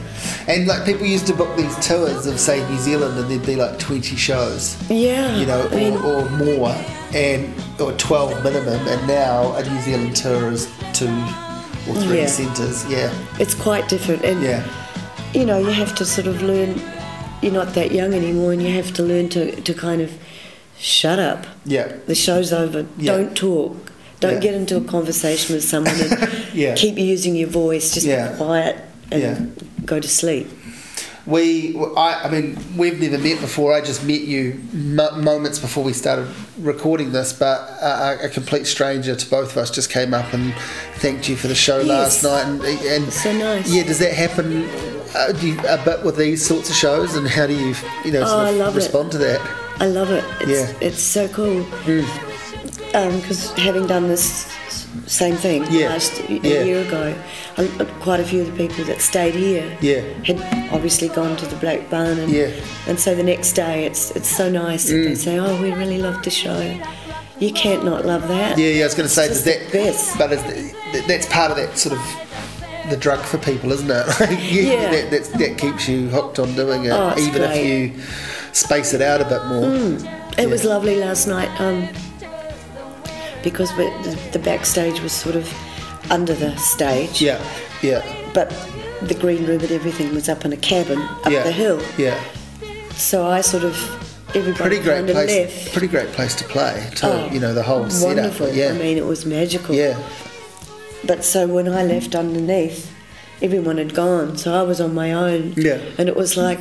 and like people used to book these tours of say New Zealand, and there'd be like twenty shows, Yeah. you know, I mean, or, or more, and or twelve minimum. And now a New Zealand tour is two or three Yeah. centres. Yeah, it's quite different, and yeah, you know, you have to sort of learn. You're not that young anymore, and you have to learn to to kind of shut up. yeah, The show's over. Yeah. Don't talk. Don't Yeah. get into a conversation with someone and Yeah. keep using your voice. Just Yeah. be quiet and go to sleep. We, I, I mean, we've never met before. I just met you mo- moments before we started recording this, but a, a complete stranger to both of us just came up and thanked you for the show last night. And, and So nice. Yeah, does that happen uh, you, a bit with these sorts of shows? And how do you, you know, Oh, sort I of love it. respond to that? I love it. It's, Yeah. Mm. it's so cool. Because having done this same thing Yeah. last a Yeah. year ago, quite a few of the people that stayed here Yeah. had obviously gone to the Black Barn, and Yeah. and so the next day it's it's so nice. that They Mm. say, "Oh, we really loved the show." You can't not love that. Yeah, yeah. I was going to say, It's that, the best. but that's part of that sort of the drug for people, isn't it? You- Yeah. That, that keeps you hooked on doing it, Oh, even if you space it out a bit more. It was lovely last night um, because the, the backstage was sort of under the stage. Yeah, yeah, But the green room and everything was up in a cabin up yeah. the hill. Yeah, So I sort of everybody pretty great place. left. Pretty great place to play. To Oh, you know the whole wonderful. setup. Yeah, I mean, it was magical. yeah, But so when I left underneath, everyone had gone, so I was on my own. Yeah. And it was like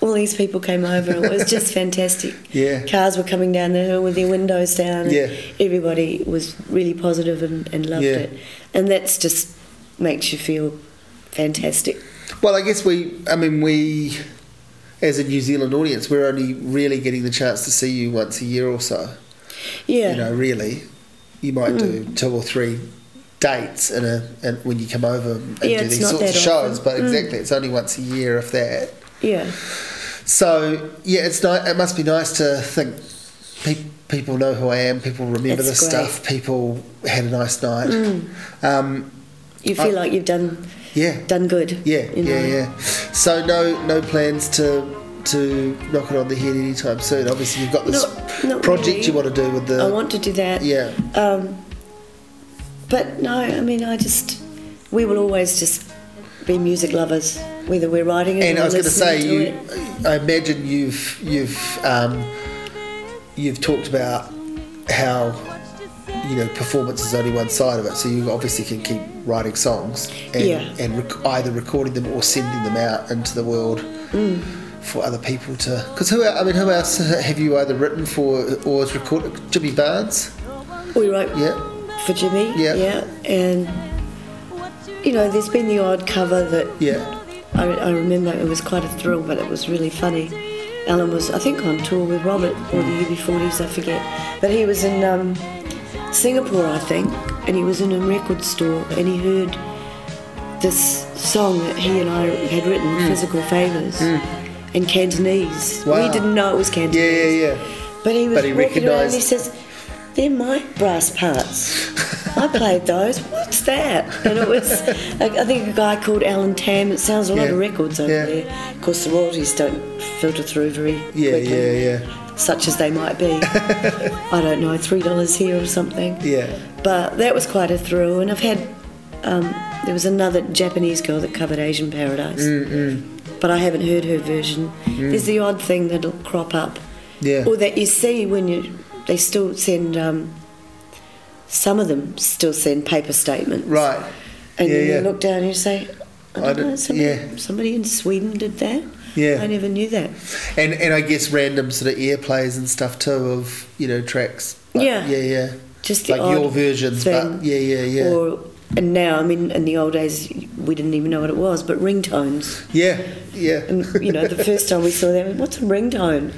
all these people came over. It was just fantastic. Yeah. Cars were coming down the hill with their windows down. and Yeah. Everybody was really positive and, and loved Yeah. it. And that's just makes you feel fantastic. Well, I guess we. I mean, we. As a New Zealand audience, we're only really getting the chance to see you once a year or so. Yeah. You know, really, you might do mm. two or three dates in a and when you come over and Yeah, do these sorts of shows. often. But mm. exactly, it's only once a year, if that. Yeah. So yeah, it's ni- It must be nice to think pe- people know who I am. People remember It's the great. Mm. stuff. People had a nice night. Um, You feel I- like you've done yeah, done good. yeah, you know? yeah, yeah. So no, no plans to to knock it on the head anytime soon. Obviously, you've got this Not- not project really. you want to do with the. I want to do that. Yeah, Um, but no, I mean, I just, we will always just be music lovers, whether we're writing it and I was going to say, you. it. I imagine you've you've um, you've talked about how you know performance is only one side of it. So you obviously can keep writing songs and, Yeah. and rec- either recording them or sending them out into the world. Mm. For other people to, because who? I mean, who else have you either written for or has recorded? Jimmy Barnes, We wrote yeah, for Jimmy. Yeah. Yeah. And, you know, there's been the odd cover that yeah, I, I remember it was quite a thrill, but it was really funny. Alan was, I think, on tour with Robert or the UB40s, I forget. But he was in um, Singapore, I think, and he was in a record store and he heard this song that he and I had written, Physical Favours, in Cantonese. Wow. We didn't know it was Cantonese. Yeah, yeah, yeah. But he was But he walking around and he says, they're my brass parts. I played those. What's that? And it was, I I think a guy called Alan Tam. It sounds a lot Yeah. of records over Yeah. there. Of course, the royalties don't filter through very Yeah, quickly, yeah, yeah. such as they might be. I don't know, three dollars here or something. Yeah. But that was quite a thrill, and I've had. Um, there was another Japanese girl that covered Asian Paradise, Mm, but I haven't heard her version. There's the odd thing that'll crop up, Yeah. or that you see when you. They still send. Um, some of them still send paper statements, Right. And yeah, then yeah. you look down and you say, I I don't know, don't- somebody, yeah. somebody in Sweden did that. Yeah. I never knew that. And and I guess random sort of airplays and stuff too of you know tracks. Like, Yeah. yeah, yeah. Just like odd your versions, thing. but yeah, yeah, yeah, Or and now, I mean, in the old days, we didn't even know what it was, but ringtones. yeah, yeah. And you know, the first time we saw them, what's a ringtone?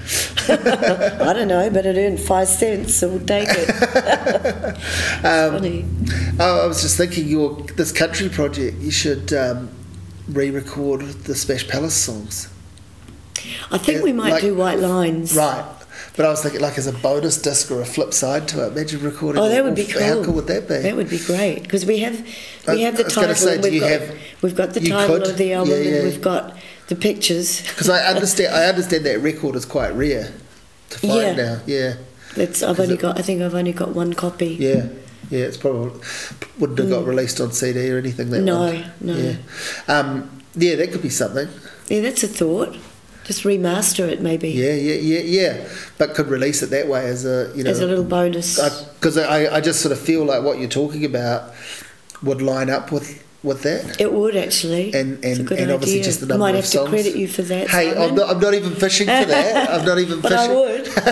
I don't know, but it earned five cents, so we'll take it. Um, Funny. Oh, I was just thinking, your this country project, you should um, re-record the Smash Palace songs. I think yeah, we might like- do white lines. Right. But I was thinking, like, as a bonus disc or a flip side to it. Imagine recording. Oh, that would be cool. How cool would that be? That would be great because we have we I- have the I was gonna title. say, do we've you got have- we've got the title could? of the album, Yeah, yeah. and we've got the pictures. Because I understand, I understand that record is quite rare to find Yeah. now. Yeah, That's I've only it- got I think I've only got one copy. yeah, yeah. It's probably wouldn't have got released on CD or anything. That Mm. No, one. no. Yeah, um, yeah, that could be something. Yeah, that's a thought. Just remaster it maybe Yeah, yeah, yeah, yeah. But could release it that way as a you know as a little bonus. because I, I, I just sort of feel like what you're talking about would line up with with that. it would actually. And and, and obviously idea. just the I number might of have songs. to credit you for that. Hey, I'm not, I'm not even fishing for that. I'm not even But I fishing.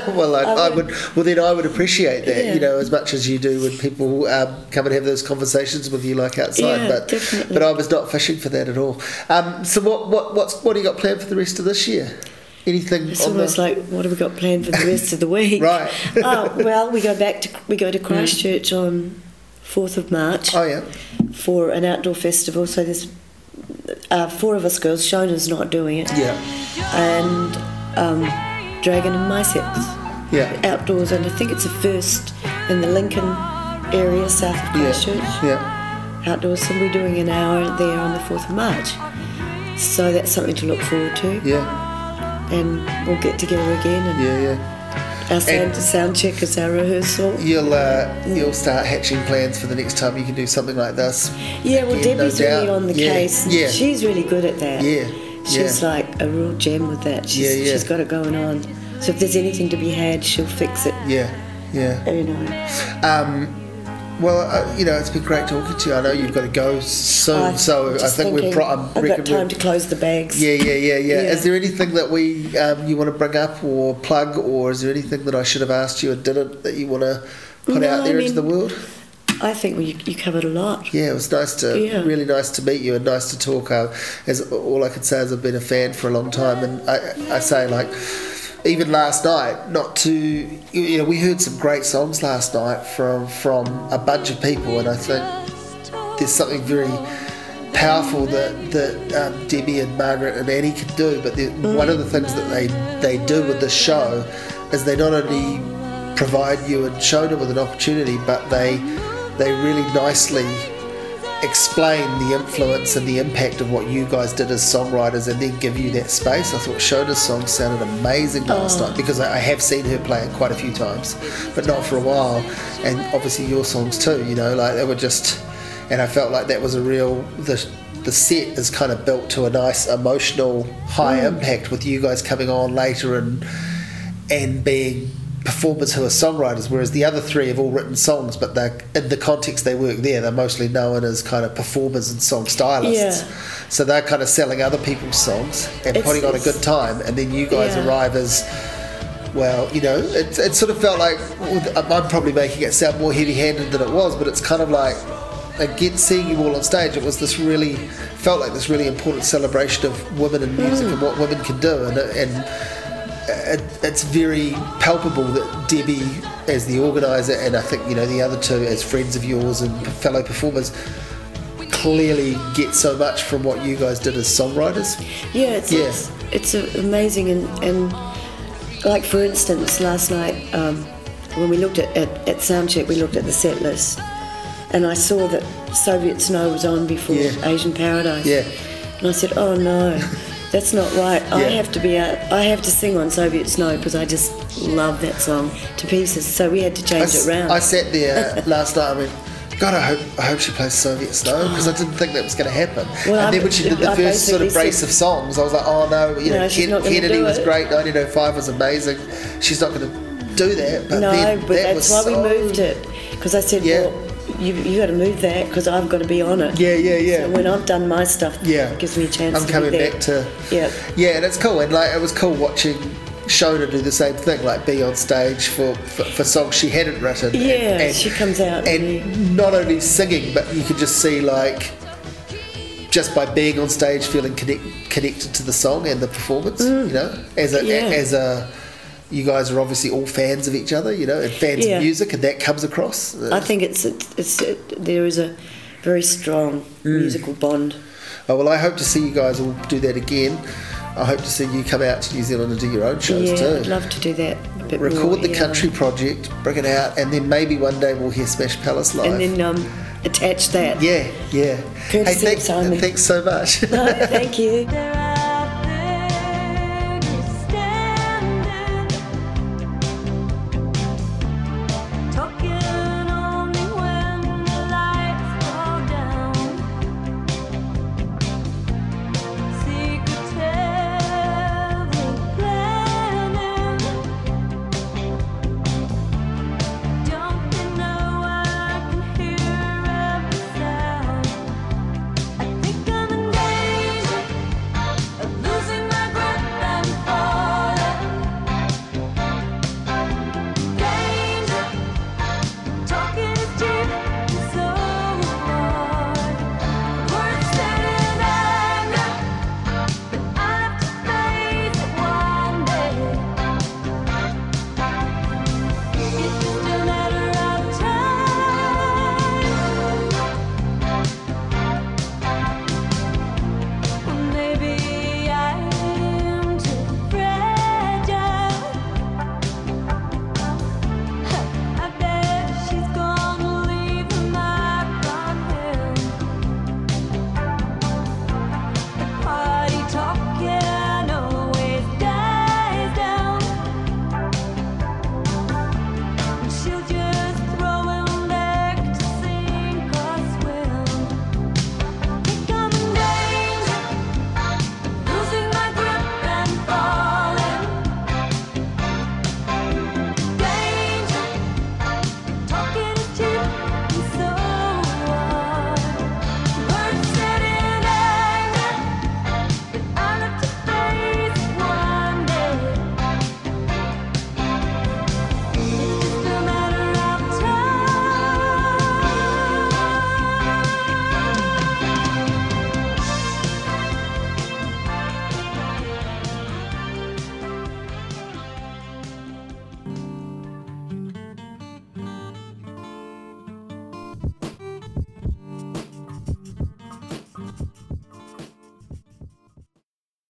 would. well, I, I I would. would. Well, then I would appreciate that. Yeah. You know, as much as you do when people um, come and have those conversations with you, like outside. Yeah, but definitely. but I was not fishing for that at all. Um, so what what what's what do you got planned for the rest of this year? Anything? It's almost the, like what have we got planned for the rest of the week? Right. oh well, we go back to we go to Christchurch on fourth of March Oh yeah. for an outdoor festival. So there's uh, four of us girls. Shona's not doing it. Yeah. And um, Dragon and Mi-Sex Yeah. outdoors, and I think it's the first in the Lincoln area south of Christchurch. Yeah. Yeah. Outdoors, so we're doing an hour there on the fourth of March. So that's something to look forward to, Yeah. and we'll get together again. And Yeah. Yeah. Our sound, to sound check is our rehearsal. You'll uh, you'll start hatching plans for the next time you can do something like this. Yeah, well, Again, no Debbie's really on the Yeah, case. yeah. She's really good at that. Yeah, She's yeah. like a real gem with that. She's, Yeah, yeah. she's got it going on. So if there's anything to be had, she'll fix it. Yeah. Yeah. You know. Um, well, uh, you know, it's been great talking to you. I know you've got to go soon, so I think we're. Pro- I'm I've got time to close the bags. Yeah, yeah, yeah, yeah, Yeah. Is there anything that we um, you want to bring up or plug, or is there anything that I should have asked you and didn't that you want to put No, out there I into the world? I think well, you, you covered a lot. Yeah, it was nice to, Yeah. really nice to meet you and nice to talk. Uh, as all I can say is I've been a fan for a long time, and I, I say like, even last night, not to, you know, we heard some great songs last night from from a bunch of people, and I think there's something very powerful that that um, Debbie and Margaret and Annie can do. But the- one of the things that they they do with this show is they not only provide you and Shona with an opportunity, but they they really nicely explain the influence and the impact of what you guys did as songwriters and then give you that space. I thought Shona's song sounded amazing last oh. night because I I have seen her play it quite a few times, but not for a while. And obviously your songs too, you know, like they were just, and I felt like that was a real, the, the set is kind of built to a nice emotional high mm. impact with you guys coming on later and and being performers who are songwriters, whereas the other three have all written songs, but they're in the context they work there, they're mostly known as kind of performers and song stylists. Yeah. So they're kind of selling other people's songs and It's- putting on a good time, and then you guys Yeah. arrive as well, you know, it, it sort of felt like I'm probably making it sound more heavy-handed than it was, but it's kind of like again seeing you all on stage. It was this really felt like this really important celebration of women in music Mm. and what women can do, and and it, it's very palpable that Debbie, as the organizer, and I think you know the other two as friends of yours and fellow performers, clearly get so much from what you guys did as songwriters. Yeah, it's Yeah. it's, it's amazing and, and like for instance, last night um, when we looked at, at at soundcheck, we looked at the set list, and I saw that Soviet Snow was on before Yeah. Asian Paradise. Yeah. and I said, oh no. That's not right. I have to be out. I have to sing on Soviet Snow because I just love that song to pieces. So we had to change s- it around. I sat there last night. I went, God, I hope I hope she plays Soviet Snow because I didn't think that was going to happen. Well, and I- then when she did the I first sort of brace said- of songs, I was like, Oh no, you know, No, she's Ken- Kennedy was great. 1905 was amazing. She's not going to do that. But no, then but that that's was why we moved it because I said, Yeah. well, you you got to move that because I've got to be on it. Yeah, yeah, yeah. So when I've done my stuff, Yeah, it gives me a chance. I'm to coming back to Yeah. yeah, and it's cool. And like it was cool watching Shona do the same thing, like be on stage for for, for songs she hadn't written. Yeah, and, she comes out and and- not only singing, but you could just see like just by being on stage, feeling connect, connected to the song and the performance. You know, as a Mm. Yeah. as a you guys are obviously all fans of each other, you know, and fans Yeah. of music, and that comes across. I think it's it's, it's it, there is a very strong Mm. musical bond. Oh, well, I hope to see you guys all do that again. I hope to see you come out to New Zealand and do your own shows yeah, too. I'd love to do that. A bit Record more, the yeah. country project, bring it out, and then maybe one day we'll hear Smash Palace live. and then um, attach that. yeah, yeah. Courtesy of thanks, Simon. thanks so much. No, thank you. There